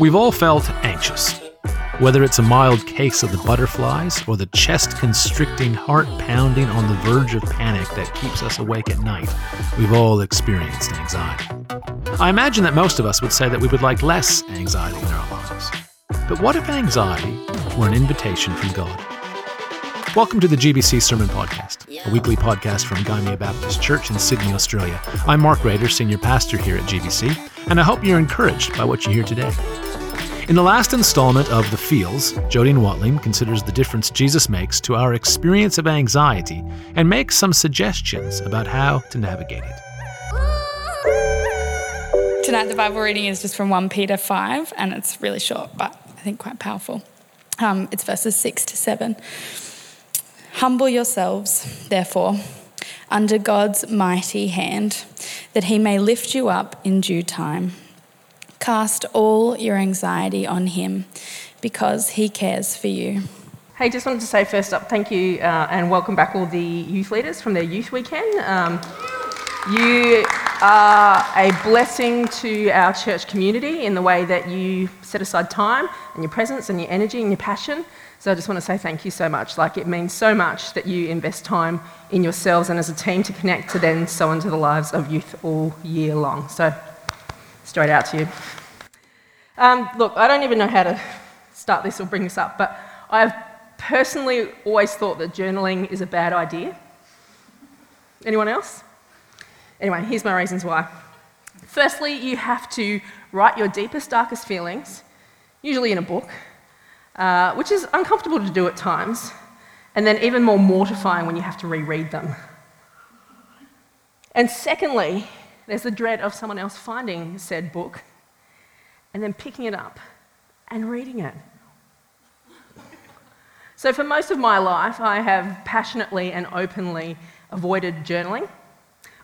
We've all felt anxious. Whether it's a mild case of the butterflies or the chest constricting, heart pounding on the verge of panic that keeps us awake at night, we've all experienced anxiety. I imagine that most of us would say that we would like less anxiety in our lives. But what if anxiety were an invitation from God? Welcome to the GBC Sermon Podcast, a weekly podcast from Gymea Baptist Church in Sydney, Australia. I'm Mark Rader, Senior Pastor here at GBC, and I hope you're encouraged by what you hear today. In the last installment of The Feels, Jodine Watling considers the difference Jesus makes to our experience of anxiety and makes some suggestions about how to navigate it. Tonight, the Bible reading is just from 1 Peter 5, and it's really short, but I think quite powerful. Um, it's verses 6 to 7. Humble yourselves, therefore, under God's mighty hand, that he may lift you up in due time. Cast all your anxiety on him because he cares for you. Hey, just wanted to say first up, thank you uh, and welcome back all the youth leaders from their youth weekend. Um, you are a blessing to our church community in the way that you set aside time and your presence and your energy and your passion. So I just want to say thank you so much. Like, it means so much that you invest time in yourselves and as a team to connect to then sow into the lives of youth all year long. So straight out to you. Um, look, I don't even know how to start this or bring this up, but I've personally always thought that journaling is a bad idea. Anyone else? Anyway, here's my reasons why. Firstly, you have to write your deepest, darkest feelings, usually in a book, uh, which is uncomfortable to do at times, and then even more mortifying when you have to reread them. And secondly, there's the dread of someone else finding said book and then picking it up and reading it. So, for most of my life, I have passionately and openly avoided journaling.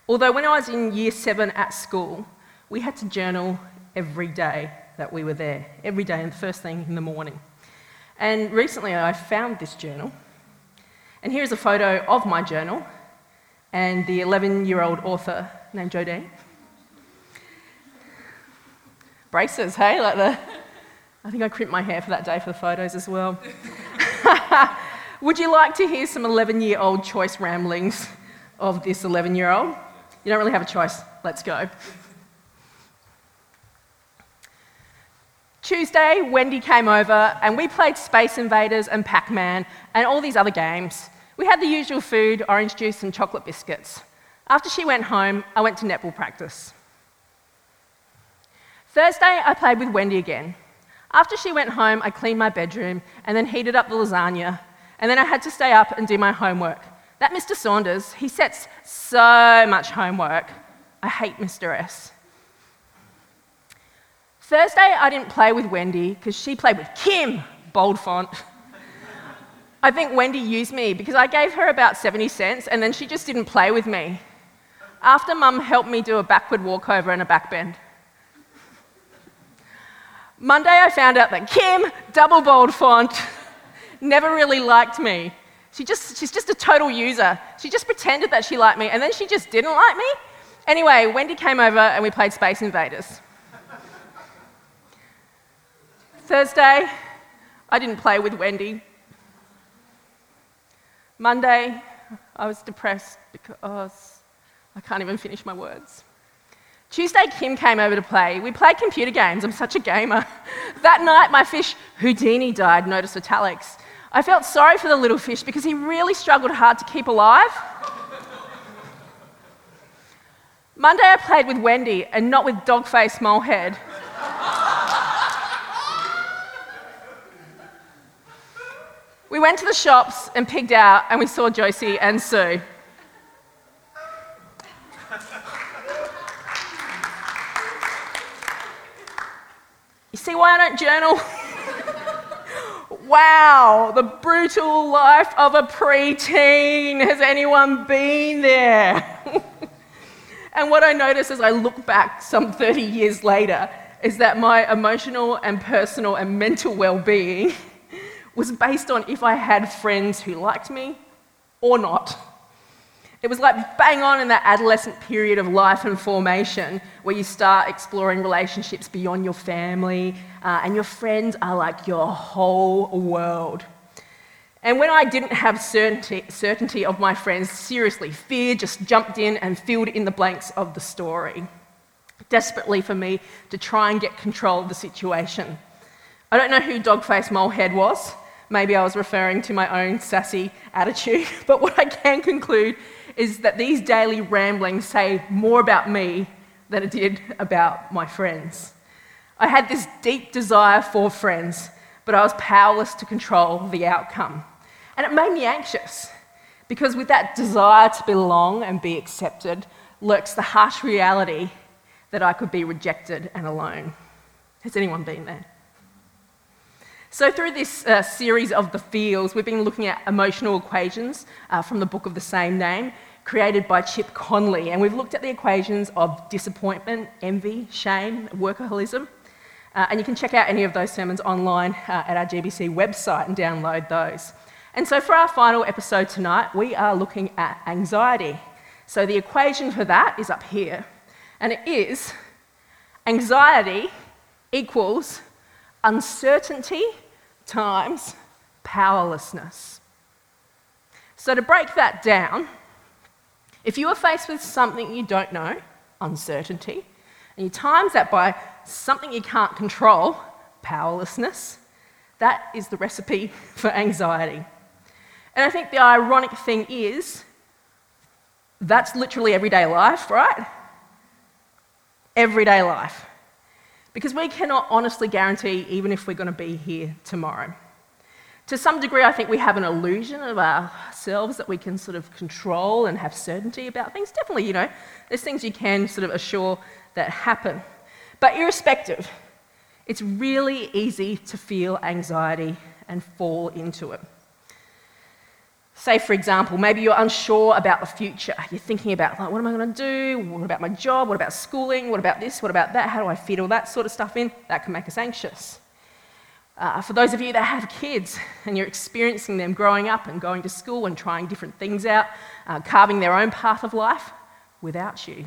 Although, when I was in year seven at school, we had to journal every day that we were there, every day, and the first thing in the morning. And recently, I found this journal. And here's a photo of my journal and the 11 year old author named Jodine. Braces, hey? Like the, I think I crimped my hair for that day for the photos as well. Would you like to hear some 11 year old choice ramblings of this 11 year old? You don't really have a choice. Let's go. Tuesday, Wendy came over and we played Space Invaders and Pac Man and all these other games. We had the usual food orange juice and chocolate biscuits. After she went home, I went to netball practice. Thursday, I played with Wendy again. After she went home, I cleaned my bedroom and then heated up the lasagna. And then I had to stay up and do my homework. That Mr. Saunders, he sets so much homework. I hate Mr. S. Thursday, I didn't play with Wendy because she played with Kim, bold font. I think Wendy used me because I gave her about 70 cents and then she just didn't play with me. After mum helped me do a backward walkover and a backbend. Monday, I found out that Kim, double bold font, never really liked me. She just, she's just a total user. She just pretended that she liked me, and then she just didn't like me. Anyway, Wendy came over and we played Space Invaders. Thursday, I didn't play with Wendy. Monday, I was depressed because I can't even finish my words. Tuesday, Kim came over to play. We played computer games. I'm such a gamer. that night, my fish Houdini died, notice italics. I felt sorry for the little fish because he really struggled hard to keep alive. Monday, I played with Wendy and not with Dogface Molehead. we went to the shops and pigged out, and we saw Josie and Sue. Journal? wow, the brutal life of a preteen. Has anyone been there? and what I notice as I look back some 30 years later is that my emotional and personal and mental well being was based on if I had friends who liked me or not. It was like bang on in that adolescent period of life and formation where you start exploring relationships beyond your family, uh, and your friends are like your whole world. And when I didn't have certainty, certainty of my friends, seriously, fear just jumped in and filled in the blanks of the story, desperately for me to try and get control of the situation. I don't know who Dogface Molehead was. Maybe I was referring to my own sassy attitude, but what I can conclude is that these daily ramblings say more about me than it did about my friends. I had this deep desire for friends, but I was powerless to control the outcome. And it made me anxious because with that desire to belong and be accepted lurks the harsh reality that I could be rejected and alone. Has anyone been there? So, through this uh, series of the feels, we've been looking at emotional equations uh, from the book of the same name, created by Chip Conley. And we've looked at the equations of disappointment, envy, shame, workaholism. Uh, and you can check out any of those sermons online uh, at our GBC website and download those. And so, for our final episode tonight, we are looking at anxiety. So, the equation for that is up here. And it is anxiety equals uncertainty times powerlessness. So, to break that down, if you are faced with something you don't know, uncertainty, and you times that by something you can't control, powerlessness, that is the recipe for anxiety. And I think the ironic thing is, that's literally everyday life, right? Everyday life. Because we cannot honestly guarantee even if we're going to be here tomorrow. To some degree, I think we have an illusion of ourselves that we can sort of control and have certainty about things. Definitely, you know, there's things you can sort of assure that happen. But irrespective, it's really easy to feel anxiety and fall into it. Say, for example, maybe you're unsure about the future. You're thinking about, like, what am I going to do? What about my job? What about schooling? What about this? What about that? How do I fit all that sort of stuff in? That can make us anxious. Uh, for those of you that have kids and you're experiencing them growing up and going to school and trying different things out, uh, carving their own path of life without you.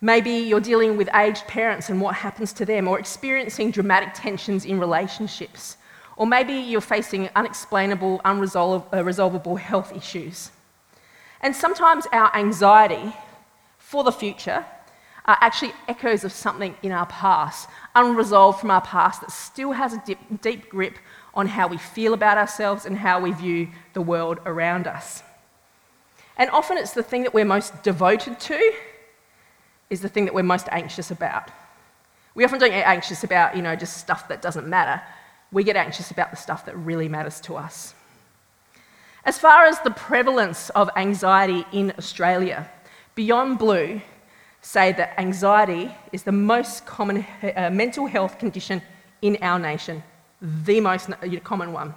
Maybe you're dealing with aged parents and what happens to them, or experiencing dramatic tensions in relationships or maybe you're facing unexplainable, unresolvable uh, health issues. And sometimes our anxiety for the future are actually echoes of something in our past, unresolved from our past, that still has a deep, deep grip on how we feel about ourselves and how we view the world around us. And often it's the thing that we're most devoted to is the thing that we're most anxious about. We often don't get anxious about, you know, just stuff that doesn't matter we get anxious about the stuff that really matters to us. As far as the prevalence of anxiety in Australia, Beyond Blue say that anxiety is the most common uh, mental health condition in our nation, the most common one.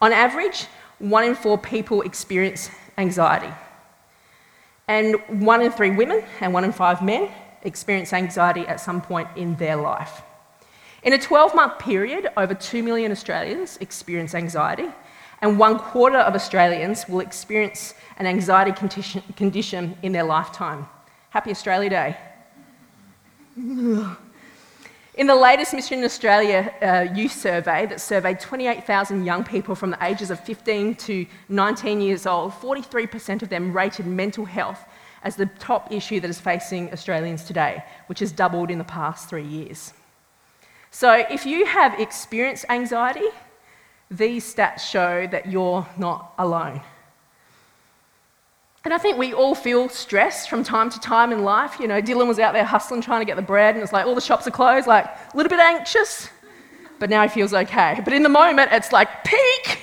On average, one in four people experience anxiety. And one in three women and one in five men experience anxiety at some point in their life. In a 12 month period, over 2 million Australians experience anxiety, and one quarter of Australians will experience an anxiety condition in their lifetime. Happy Australia Day. In the latest Mission Australia uh, youth survey that surveyed 28,000 young people from the ages of 15 to 19 years old, 43% of them rated mental health as the top issue that is facing Australians today, which has doubled in the past three years. So, if you have experienced anxiety, these stats show that you're not alone. And I think we all feel stress from time to time in life. You know, Dylan was out there hustling, trying to get the bread, and it's like all the shops are closed, like a little bit anxious, but now he feels okay. But in the moment, it's like peak,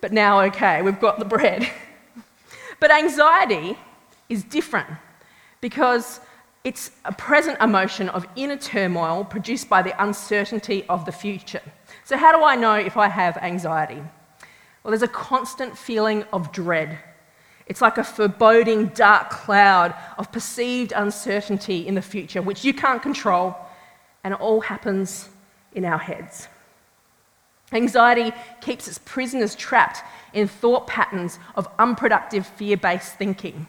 but now okay, we've got the bread. But anxiety is different because it's a present emotion of inner turmoil produced by the uncertainty of the future. So, how do I know if I have anxiety? Well, there's a constant feeling of dread. It's like a foreboding dark cloud of perceived uncertainty in the future, which you can't control, and it all happens in our heads. Anxiety keeps its prisoners trapped in thought patterns of unproductive fear based thinking,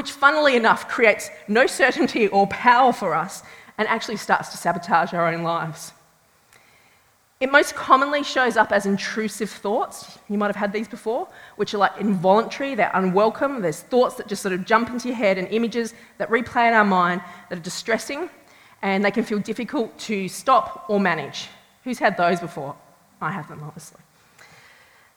which, funnily enough, creates no certainty or power for us and actually starts to sabotage our own lives. It most commonly shows up as intrusive thoughts. You might have had these before, which are like involuntary, they're unwelcome. There's thoughts that just sort of jump into your head and images that replay in our mind that are distressing and they can feel difficult to stop or manage. Who's had those before? I have them, obviously.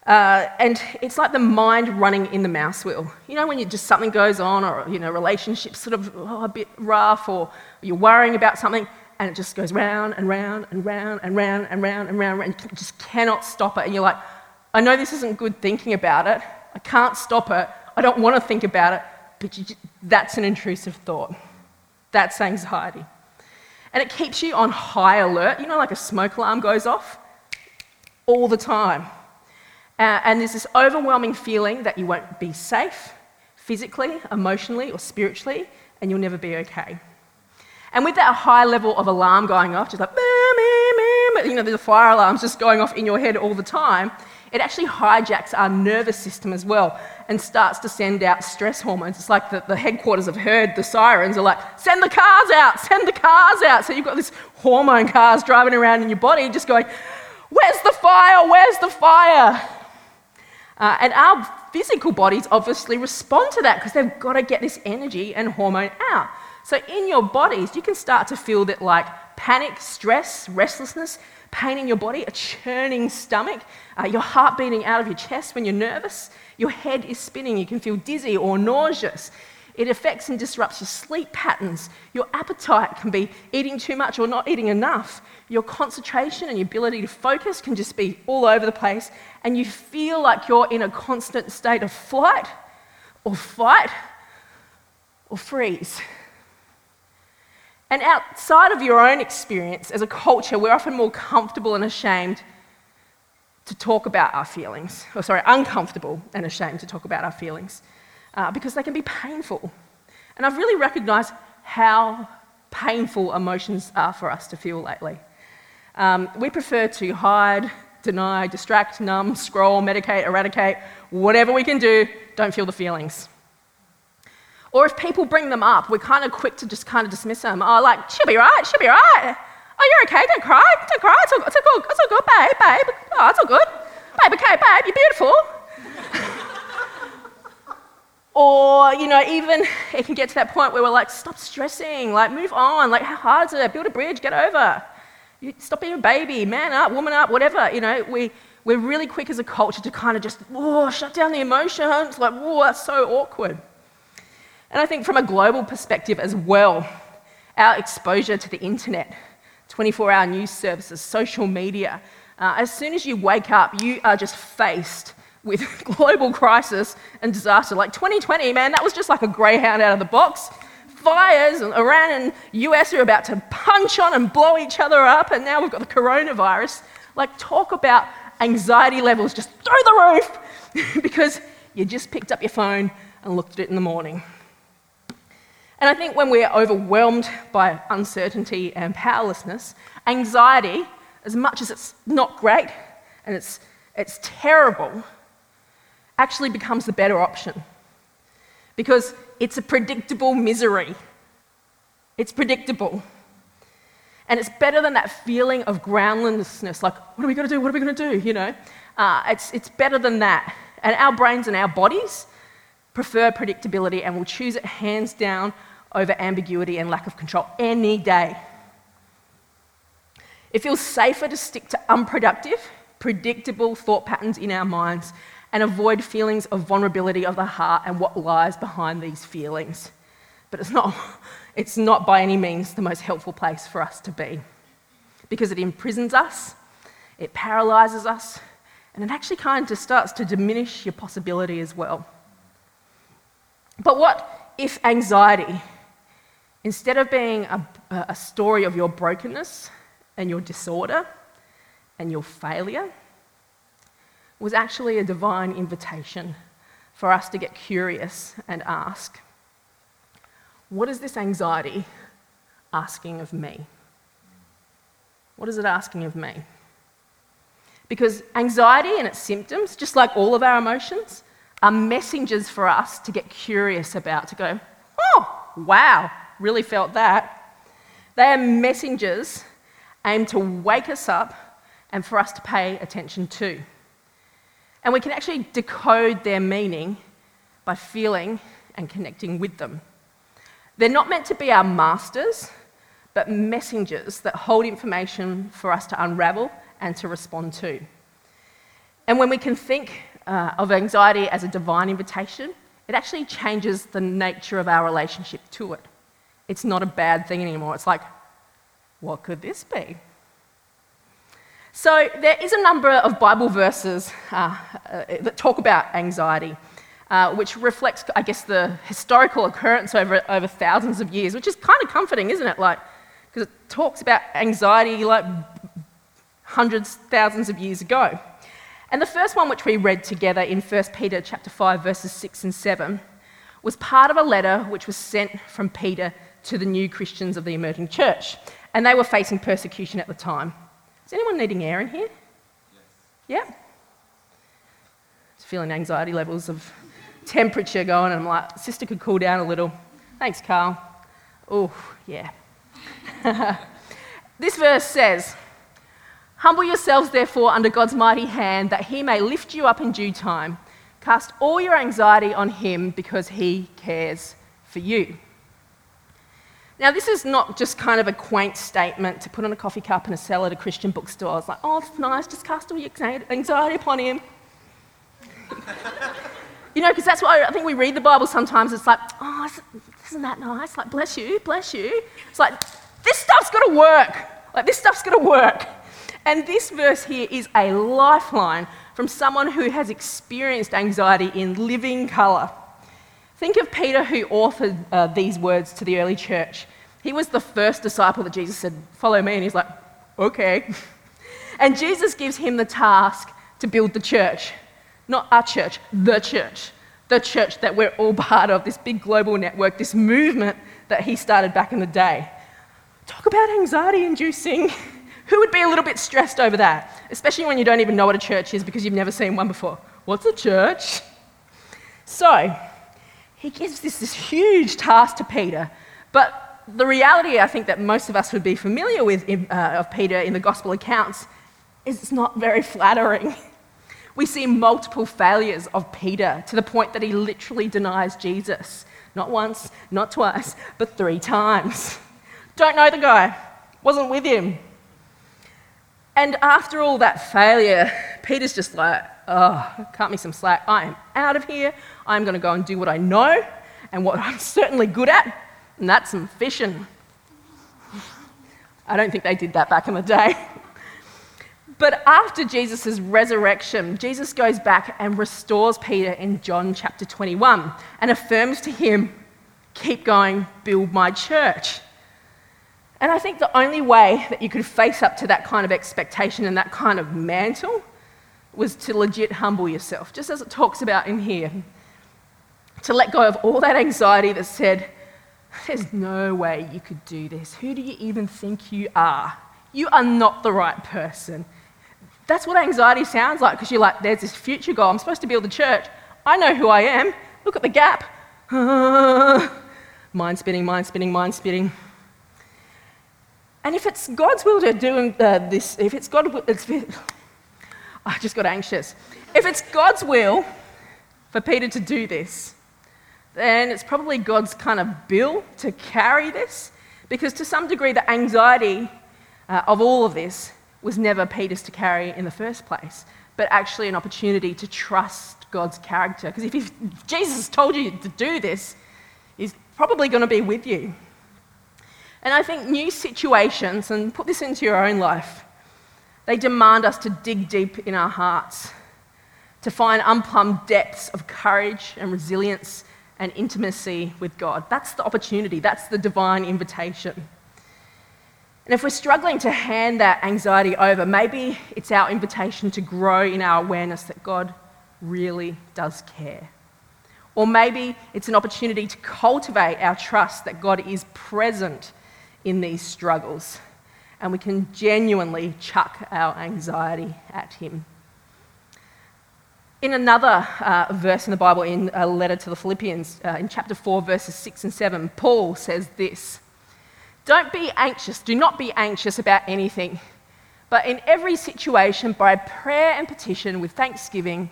Uh, and it's like the mind running in the mouse wheel. You know, when you just something goes on, or you know, relationships sort of oh, a bit rough, or you're worrying about something, and it just goes round and round and round and round and round and round, and you just cannot stop it. And you're like, I know this isn't good thinking about it. I can't stop it. I don't want to think about it. But just, that's an intrusive thought. That's anxiety. And it keeps you on high alert. You know, like a smoke alarm goes off all the time. Uh, and there's this overwhelming feeling that you won't be safe physically, emotionally, or spiritually, and you'll never be okay. And with that high level of alarm going off, just like, you know, there's a fire alarms just going off in your head all the time, it actually hijacks our nervous system as well and starts to send out stress hormones. It's like the, the headquarters have heard the sirens are like, send the cars out, send the cars out. So you've got this hormone cars driving around in your body just going, where's the fire, where's the fire? Uh, and our physical bodies obviously respond to that because they've got to get this energy and hormone out. So in your bodies, you can start to feel that like panic, stress, restlessness, pain in your body, a churning stomach, uh, your heart beating out of your chest when you're nervous, your head is spinning, you can feel dizzy or nauseous. It affects and disrupts your sleep patterns. Your appetite can be eating too much or not eating enough. Your concentration and your ability to focus can just be all over the place. And you feel like you're in a constant state of flight or fight or freeze. And outside of your own experience, as a culture, we're often more comfortable and ashamed to talk about our feelings. Or, sorry, uncomfortable and ashamed to talk about our feelings uh, because they can be painful. And I've really recognized how painful emotions are for us to feel lately. Um, we prefer to hide, deny, distract, numb, scroll, medicate, eradicate, whatever we can do, don't feel the feelings. Or if people bring them up, we're kind of quick to just kind of dismiss them. Oh, like, she'll be right, she'll be right. Oh, you're okay, don't cry, don't cry, it's all, it's all good, it's all good, babe, babe. Oh, it's all good. Babe, okay, babe, you're beautiful. Or, you know, even it can get to that point where we're like, stop stressing, like, move on, like, how hard is it? Build a bridge, get over. You, stop being a baby, man up, woman up, whatever. You know, we, we're really quick as a culture to kind of just, whoa, shut down the emotions, like, whoa, that's so awkward. And I think from a global perspective as well, our exposure to the internet, 24 hour news services, social media, uh, as soon as you wake up, you are just faced with global crisis and disaster. Like 2020, man, that was just like a greyhound out of the box. Fires, and Iran and US are about to punch on and blow each other up, and now we've got the coronavirus. Like, talk about anxiety levels just through the roof because you just picked up your phone and looked at it in the morning. And I think when we're overwhelmed by uncertainty and powerlessness, anxiety, as much as it's not great and it's, it's terrible, actually becomes the better option. Because it's a predictable misery. It's predictable. And it's better than that feeling of groundlessness, like, what are we going to do? What are we going to do? You know? Uh, it's, it's better than that. And our brains and our bodies prefer predictability and will choose it hands down over ambiguity and lack of control any day. It feels safer to stick to unproductive, predictable thought patterns in our minds and avoid feelings of vulnerability of the heart and what lies behind these feelings. But it's not, it's not by any means the most helpful place for us to be because it imprisons us, it paralyzes us, and it actually kind of starts to diminish your possibility as well. But what if anxiety Instead of being a, a story of your brokenness and your disorder and your failure, was actually a divine invitation for us to get curious and ask, what is this anxiety asking of me? What is it asking of me? Because anxiety and its symptoms, just like all of our emotions, are messengers for us to get curious about, to go, oh, wow, really felt that. They are messengers aimed to wake us up and for us to pay attention to. And we can actually decode their meaning by feeling and connecting with them. They're not meant to be our masters, but messengers that hold information for us to unravel and to respond to. And when we can think uh, of anxiety as a divine invitation, it actually changes the nature of our relationship to it. It's not a bad thing anymore. It's like, what could this be? So, there is a number of Bible verses uh, uh, that talk about anxiety, uh, which reflects, I guess, the historical occurrence over, over thousands of years, which is kind of comforting, isn't it? Like, because it talks about anxiety like hundreds, thousands of years ago. And the first one, which we read together in 1 Peter chapter 5, verses 6 and 7, was part of a letter which was sent from Peter to the new Christians of the emerging church. And they were facing persecution at the time. Is anyone needing air in here? Yes. Yeah? Just feeling anxiety levels of temperature going, and I'm like, sister could cool down a little. Thanks, Carl. Oh, yeah. this verse says, Humble yourselves, therefore, under God's mighty hand, that he may lift you up in due time. Cast all your anxiety on him because he cares for you. Now, this is not just kind of a quaint statement to put on a coffee cup and sell at a Christian bookstore. It's like, oh, it's nice, just cast all your anxiety upon him. you know, because that's why I think we read the Bible sometimes. It's like, oh, isn't that nice? Like, bless you, bless you. It's like, this stuff's got to work. Like, this stuff's got to work. And this verse here is a lifeline from someone who has experienced anxiety in living colour. Think of Peter, who authored uh, these words to the early church. He was the first disciple that Jesus said, Follow me. And he's like, Okay. And Jesus gives him the task to build the church. Not our church, the church. The church that we're all part of, this big global network, this movement that he started back in the day. Talk about anxiety inducing. Who would be a little bit stressed over that? Especially when you don't even know what a church is because you've never seen one before. What's a church? So, he gives this, this huge task to Peter. But the reality, I think, that most of us would be familiar with uh, of Peter in the gospel accounts is it's not very flattering. We see multiple failures of Peter to the point that he literally denies Jesus. Not once, not twice, but three times. Don't know the guy, wasn't with him. And after all that failure, Peter's just like, oh, cut me some slack. I am out of here. I'm going to go and do what I know and what I'm certainly good at, and that's some fishing. I don't think they did that back in the day. But after Jesus' resurrection, Jesus goes back and restores Peter in John chapter 21 and affirms to him, Keep going, build my church. And I think the only way that you could face up to that kind of expectation and that kind of mantle was to legit humble yourself, just as it talks about in here. To let go of all that anxiety that said, There's no way you could do this. Who do you even think you are? You are not the right person. That's what anxiety sounds like because you're like, There's this future goal. I'm supposed to build a church. I know who I am. Look at the gap. mind spinning, mind spinning, mind spinning. And if it's God's will to do uh, this, if it's God, it's, I just got anxious. If it's God's will for Peter to do this, then it's probably God's kind of bill to carry this, because to some degree, the anxiety uh, of all of this was never Peter's to carry in the first place, but actually an opportunity to trust God's character. Because if, if Jesus told you to do this, He's probably going to be with you. And I think new situations, and put this into your own life, they demand us to dig deep in our hearts, to find unplumbed depths of courage and resilience and intimacy with God. That's the opportunity, that's the divine invitation. And if we're struggling to hand that anxiety over, maybe it's our invitation to grow in our awareness that God really does care. Or maybe it's an opportunity to cultivate our trust that God is present in these struggles. and we can genuinely chuck our anxiety at Him. In another uh, verse in the Bible, in a letter to the Philippians, uh, in chapter 4, verses 6 and 7, Paul says this Don't be anxious, do not be anxious about anything, but in every situation, by prayer and petition with thanksgiving,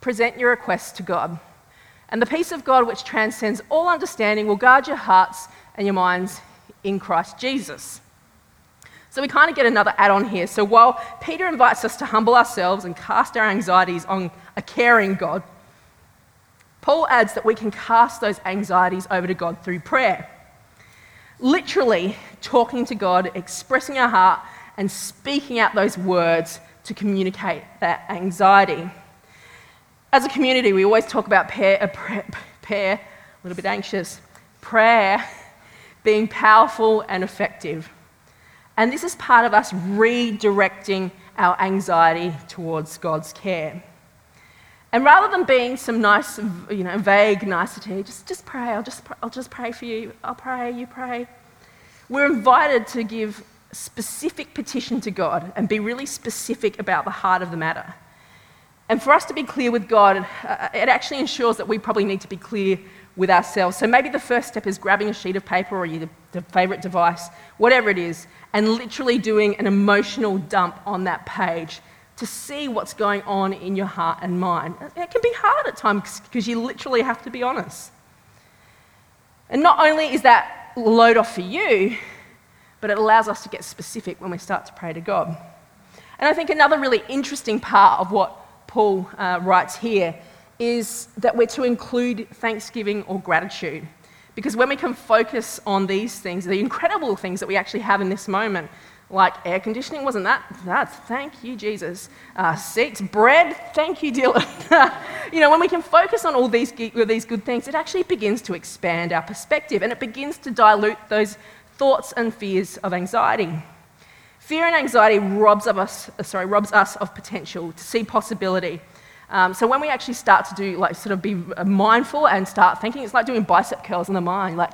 present your requests to God. And the peace of God, which transcends all understanding, will guard your hearts and your minds in Christ Jesus. So we kind of get another add on here. So while Peter invites us to humble ourselves and cast our anxieties on a caring God, Paul adds that we can cast those anxieties over to God through prayer. Literally talking to God, expressing our heart, and speaking out those words to communicate that anxiety. As a community, we always talk about prayer, uh, prayer, prayer a little bit anxious, prayer being powerful and effective. And this is part of us redirecting our anxiety towards God's care. And rather than being some nice, you know, vague nicety, just, just pray, I'll just, I'll just pray for you, I'll pray, you pray. We're invited to give specific petition to God and be really specific about the heart of the matter. And for us to be clear with God, uh, it actually ensures that we probably need to be clear with ourselves. So maybe the first step is grabbing a sheet of paper or your favourite device, whatever it is, and literally doing an emotional dump on that page to see what's going on in your heart and mind. It can be hard at times because you literally have to be honest. And not only is that load off for you, but it allows us to get specific when we start to pray to God. And I think another really interesting part of what Paul uh, writes here is that we're to include thanksgiving or gratitude. Because when we can focus on these things, the incredible things that we actually have in this moment, like air conditioning, wasn't that? That's thank you, Jesus. Uh, seats, bread, thank you, Dylan. you know, when we can focus on all these, these good things, it actually begins to expand our perspective and it begins to dilute those thoughts and fears of anxiety. Fear and anxiety robs, of us, sorry, robs us of potential to see possibility um, so when we actually start to do, like, sort of be mindful and start thinking, it's like doing bicep curls in the mind. Like,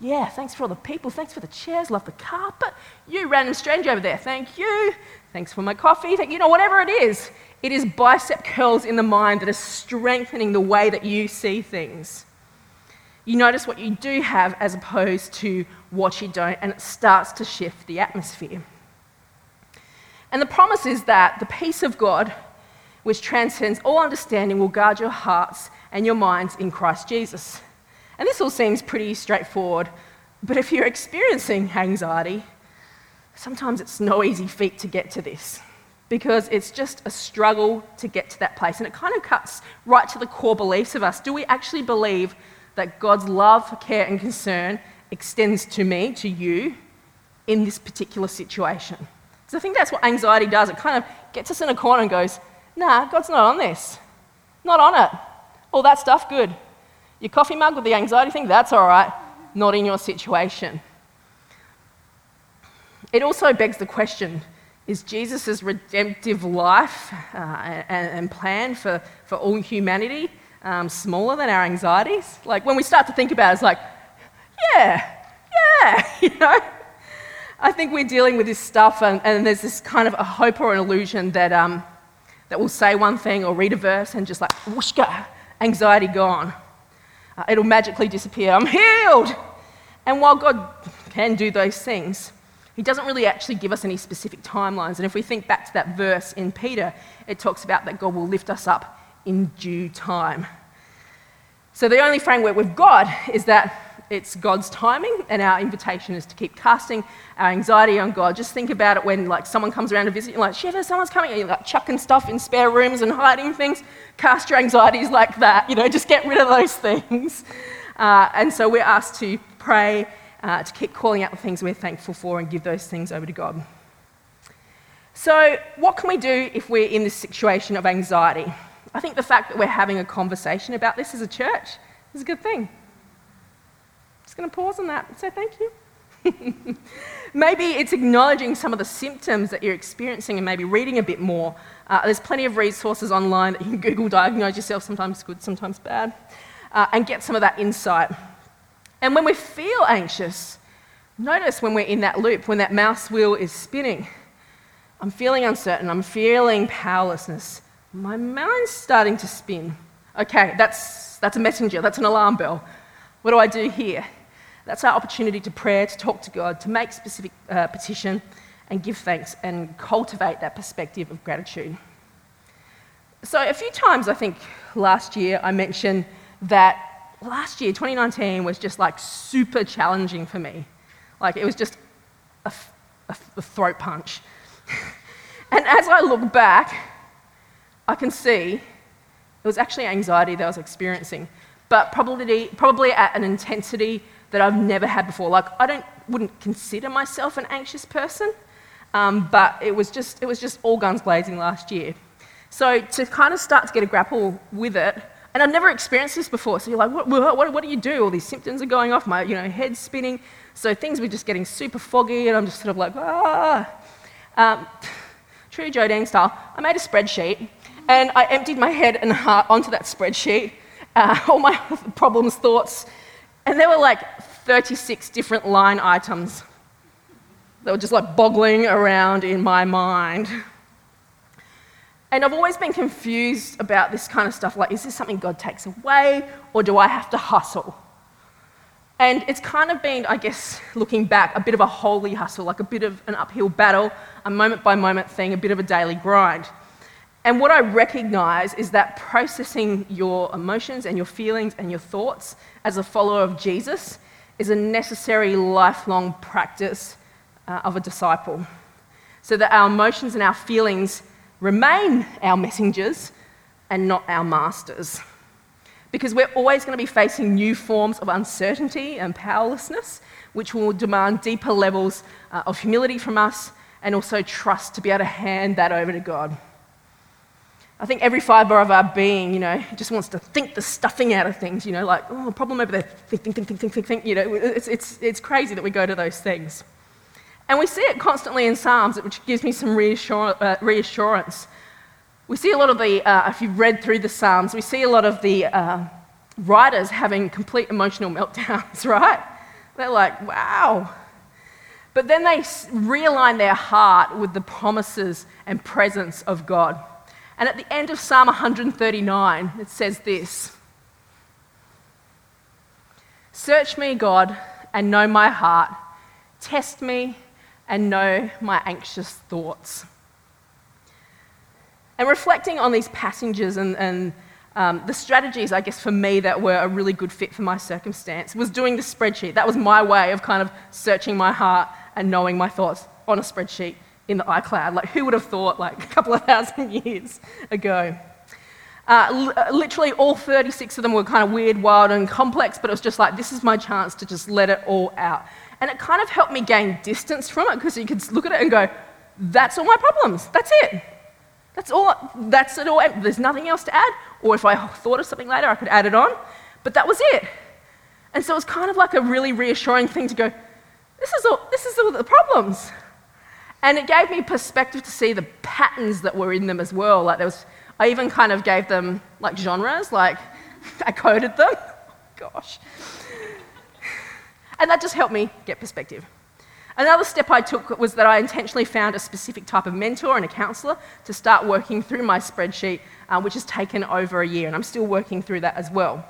yeah, thanks for all the people, thanks for the chairs, love the carpet. You random stranger over there, thank you. Thanks for my coffee, thank you know, whatever it is. It is bicep curls in the mind that are strengthening the way that you see things. You notice what you do have as opposed to what you don't, and it starts to shift the atmosphere. And the promise is that the peace of God which transcends all understanding, will guard your hearts and your minds in Christ Jesus. And this all seems pretty straightforward, but if you're experiencing anxiety, sometimes it's no easy feat to get to this because it's just a struggle to get to that place. And it kind of cuts right to the core beliefs of us. Do we actually believe that God's love, care, and concern extends to me, to you, in this particular situation? Because I think that's what anxiety does. It kind of gets us in a corner and goes, Nah, God's not on this. Not on it. All that stuff, good. Your coffee mug with the anxiety thing, that's all right. Not in your situation. It also begs the question is Jesus' redemptive life uh, and, and, plan for, for all humanity um, smaller than our anxieties? Like when we start to think about it, it's like, yeah, yeah, you know? I think we're dealing with this stuff, and, and there's this kind of a hope or an illusion that um, that will say one thing or read a verse and just like, whooshka, anxiety gone. Uh, it'll magically disappear. I'm healed. And while God can do those things, He doesn't really actually give us any specific timelines. And if we think back to that verse in Peter, it talks about that God will lift us up in due time. So the only framework we've got is that it's God's timing, and our invitation is to keep casting our anxiety on God. Just think about it when like someone comes around to visit you, like, Shiva, someone's coming, and you're like chucking stuff in spare rooms and hiding things. Cast your anxieties like that, you know, just get rid of those things. Uh, and so we're asked to pray, uh, to keep calling out the things we're thankful for, and give those things over to God. So, what can we do if we're in this situation of anxiety? I think the fact that we're having a conversation about this as a church is a good thing. Just going to pause on that and say thank you. maybe it's acknowledging some of the symptoms that you're experiencing and maybe reading a bit more. Uh, there's plenty of resources online that you can Google diagnose yourself, sometimes good, sometimes bad, uh, and get some of that insight. And when we feel anxious, Notice when we're in that loop, when that mouse wheel is spinning, I'm feeling uncertain, I'm feeling powerlessness. My mind's starting to spin. Okay, that's, that's a messenger, that's an alarm bell. What do I do here? That's our opportunity to pray, to talk to God, to make specific uh, petition and give thanks and cultivate that perspective of gratitude. So, a few times I think last year I mentioned that last year, 2019, was just like super challenging for me. Like, it was just a, a, a throat punch. and as I look back, I can see it was actually anxiety that I was experiencing, but probably, probably at an intensity that I've never had before. Like, I don't, wouldn't consider myself an anxious person, um, but it was, just, it was just all guns blazing last year. So, to kind of start to get a grapple with it, and I'd never experienced this before, so you're like, what, what, what do you do? All these symptoms are going off, my you know, head's spinning. So things were just getting super foggy, and I'm just sort of like, ah. Um, true Joe style, I made a spreadsheet, and I emptied my head and heart onto that spreadsheet, uh, all my problems, thoughts, and there were like 36 different line items that were just like boggling around in my mind. And I've always been confused about this kind of stuff like, is this something God takes away, or do I have to hustle? And it's kind of been, I guess, looking back, a bit of a holy hustle, like a bit of an uphill battle, a moment by moment thing, a bit of a daily grind. And what I recognize is that processing your emotions and your feelings and your thoughts as a follower of Jesus is a necessary lifelong practice uh, of a disciple. So that our emotions and our feelings remain our messengers and not our masters. Because we're always going to be facing new forms of uncertainty and powerlessness, which will demand deeper levels uh, of humility from us and also trust to be able to hand that over to God. I think every fiber of our being, you know, just wants to think the stuffing out of things, you know, like, oh, problem over there, think, think, think, think, think, think, think. You know, it's, it's, it's crazy that we go to those things. And we see it constantly in Psalms, which gives me some reassur- uh, reassurance. We see a lot of the, uh, if you've read through the Psalms, we see a lot of the uh, writers having complete emotional meltdowns, right? They're like, wow. But then they realign their heart with the promises and presence of God. And at the end of Psalm 139, it says this Search me, God, and know my heart. Test me and know my anxious thoughts. And reflecting on these passages and, and um, the strategies, I guess, for me that were a really good fit for my circumstance was doing the spreadsheet. That was my way of kind of searching my heart and knowing my thoughts on a spreadsheet in the iCloud. Like, who would have thought, like, a couple of thousand years ago? Uh, uh literally, all 36 of them were kind of weird, wild, and complex, but it was just like, this is my chance to just let it all out. And it kind of helped me gain distance from it because you could look at it and go, that's all my problems. That's it. That's all. That's it all. There's nothing else to add. Or if I thought of something later, I could add it on. But that was it. And so it was kind of like a really reassuring thing to go, this is all, this is all the problems. And it gave me perspective to see the patterns that were in them as well. Like there was, I even kind of gave them like genres, like I coded them. Gosh. And that just helped me get perspective. Another step I took was that I intentionally found a specific type of mentor and a counselor to start working through my spreadsheet, uh, which has taken over a year, and I'm still working through that as well.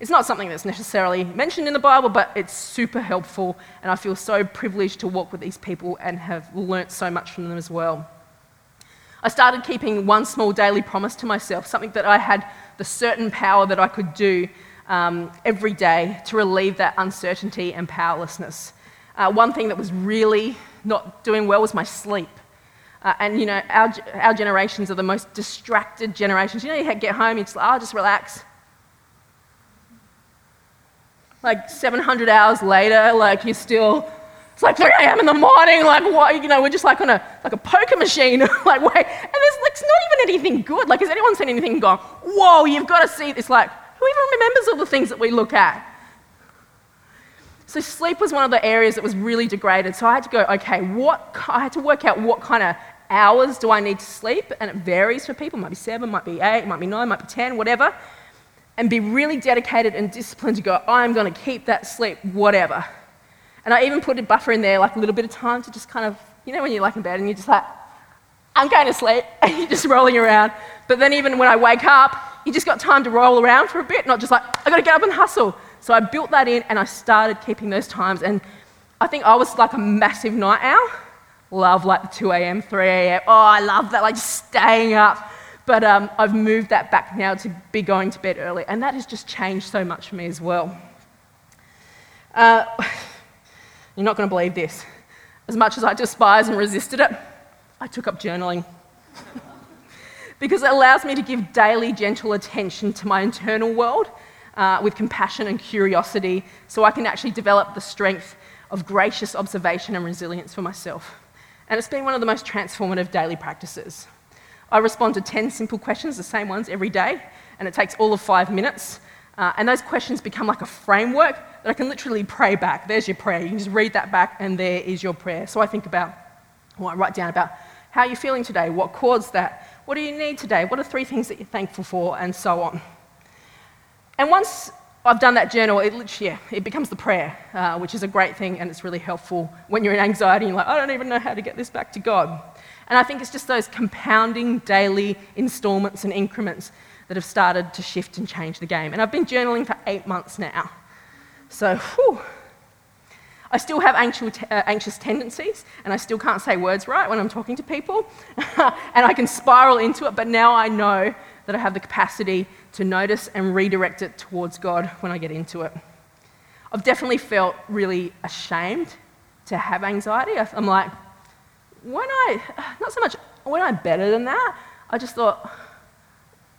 It's not something that's necessarily mentioned in the Bible, but it's super helpful, and I feel so privileged to walk with these people and have learnt so much from them as well. I started keeping one small daily promise to myself, something that I had the certain power that I could do um, every day to relieve that uncertainty and powerlessness. Uh, one thing that was really not doing well was my sleep. Uh, and you know, our, our generations are the most distracted generations. You know, you get home, you just like, oh, just relax like 700 hours later, like you're still, it's like 3 a.m. in the morning, like what, you know, we're just like on a, like a poker machine, like wait, and there's like it's not even anything good. Like has anyone seen anything gone, whoa, you've got to see this, like who even remembers all the things that we look at? So sleep was one of the areas that was really degraded. So I had to go, okay, what, I had to work out what kind of hours do I need to sleep, and it varies for people. It might be seven, might be eight, might be nine, might be 10, whatever and be really dedicated and disciplined to go, I'm going to keep that sleep, whatever. And I even put a buffer in there, like a little bit of time to just kind of, you know, when you're like in bed and you're just like, I'm going to sleep, and you're just rolling around. But then even when I wake up, you just got time to roll around for a bit, not just like, I've gotta get up and hustle. So I built that in and I started keeping those times. And I think I was like a massive night owl. Love like the 2 a.m., 3 a.m. Oh, I love that, like just staying up. But um, I've moved that back now to be going to bed early. And that has just changed so much for me as well. Uh, you're not going to believe this. As much as I despised and resisted it, I took up journaling. because it allows me to give daily gentle attention to my internal world uh, with compassion and curiosity so I can actually develop the strength of gracious observation and resilience for myself. And it's been one of the most transformative daily practices. I respond to 10 simple questions, the same ones every day, and it takes all of five minutes. Uh, and those questions become like a framework that I can literally pray back. There's your prayer. You can just read that back, and there is your prayer. So I think about, well, I write down about how you're you feeling today? What caused that? What do you need today? What are three things that you're thankful for? And so on. And once I've done that journal, it, yeah, it becomes the prayer, uh, which is a great thing and it's really helpful when you're in anxiety and you're like, I don't even know how to get this back to God. And I think it's just those compounding daily installments and increments that have started to shift and change the game. And I've been journaling for eight months now. So, whew, I still have anxious, uh, anxious tendencies, and I still can't say words right when I'm talking to people, and I can spiral into it, but now I know that I have the capacity to notice and redirect it towards God when I get into it. I've definitely felt really ashamed to have anxiety. I'm like, when I, not so much, when I'm better than that, I just thought,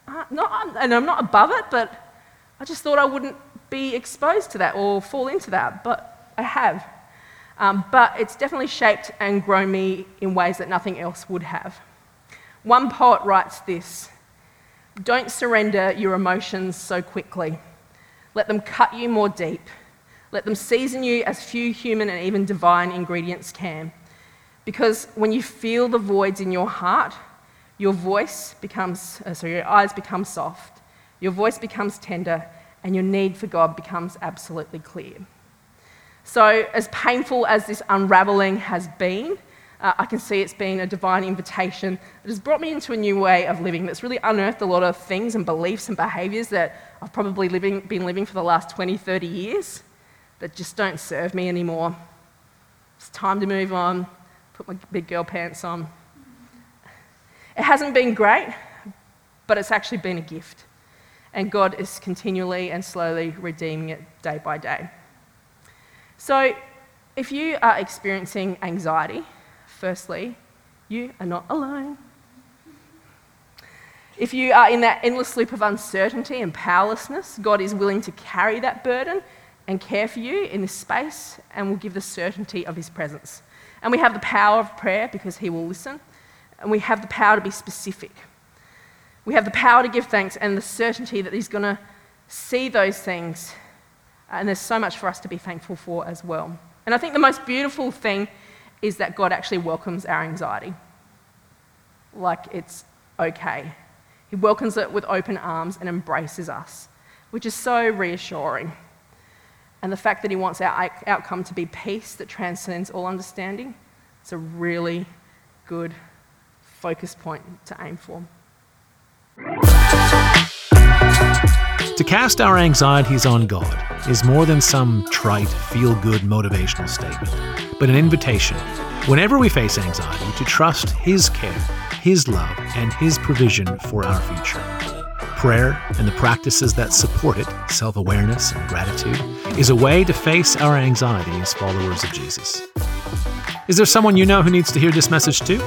uh, not, and I'm not above it, but I just thought I wouldn't be exposed to that or fall into that. But I have. Um, but it's definitely shaped and grown me in ways that nothing else would have. One poet writes this Don't surrender your emotions so quickly. Let them cut you more deep. Let them season you as few human and even divine ingredients can. Because when you feel the voids in your heart, your voice becomes, uh, sorry, your eyes become soft, your voice becomes tender, and your need for God becomes absolutely clear. So, as painful as this unraveling has been, uh, I can see it's been a divine invitation that has brought me into a new way of living that's really unearthed a lot of things and beliefs and behaviours that I've probably living, been living for the last 20, 30 years that just don't serve me anymore. It's time to move on, put my big girl pants on. It hasn't been great, but it's actually been a gift. And God is continually and slowly redeeming it day by day. So, if you are experiencing anxiety, firstly, you are not alone. If you are in that endless loop of uncertainty and powerlessness, God is willing to carry that burden and care for you in this space and will give the certainty of His presence. And we have the power of prayer because He will listen, and we have the power to be specific. We have the power to give thanks and the certainty that He's going to see those things and there's so much for us to be thankful for as well. And I think the most beautiful thing is that God actually welcomes our anxiety. Like it's okay. He welcomes it with open arms and embraces us, which is so reassuring. And the fact that He wants our outcome to be peace that transcends all understanding, it's a really good focus point to aim for. To cast our anxieties on God is more than some trite, feel good motivational statement, but an invitation, whenever we face anxiety, to trust His care, His love, and His provision for our future. Prayer and the practices that support it, self awareness and gratitude, is a way to face our anxiety as followers of Jesus. Is there someone you know who needs to hear this message too?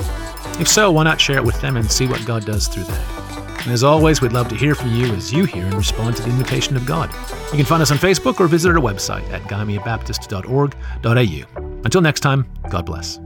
If so, why not share it with them and see what God does through that? And as always, we'd love to hear from you as you hear and respond to the invitation of God. You can find us on Facebook or visit our website at gymeabaptist.org.au. Until next time, God bless.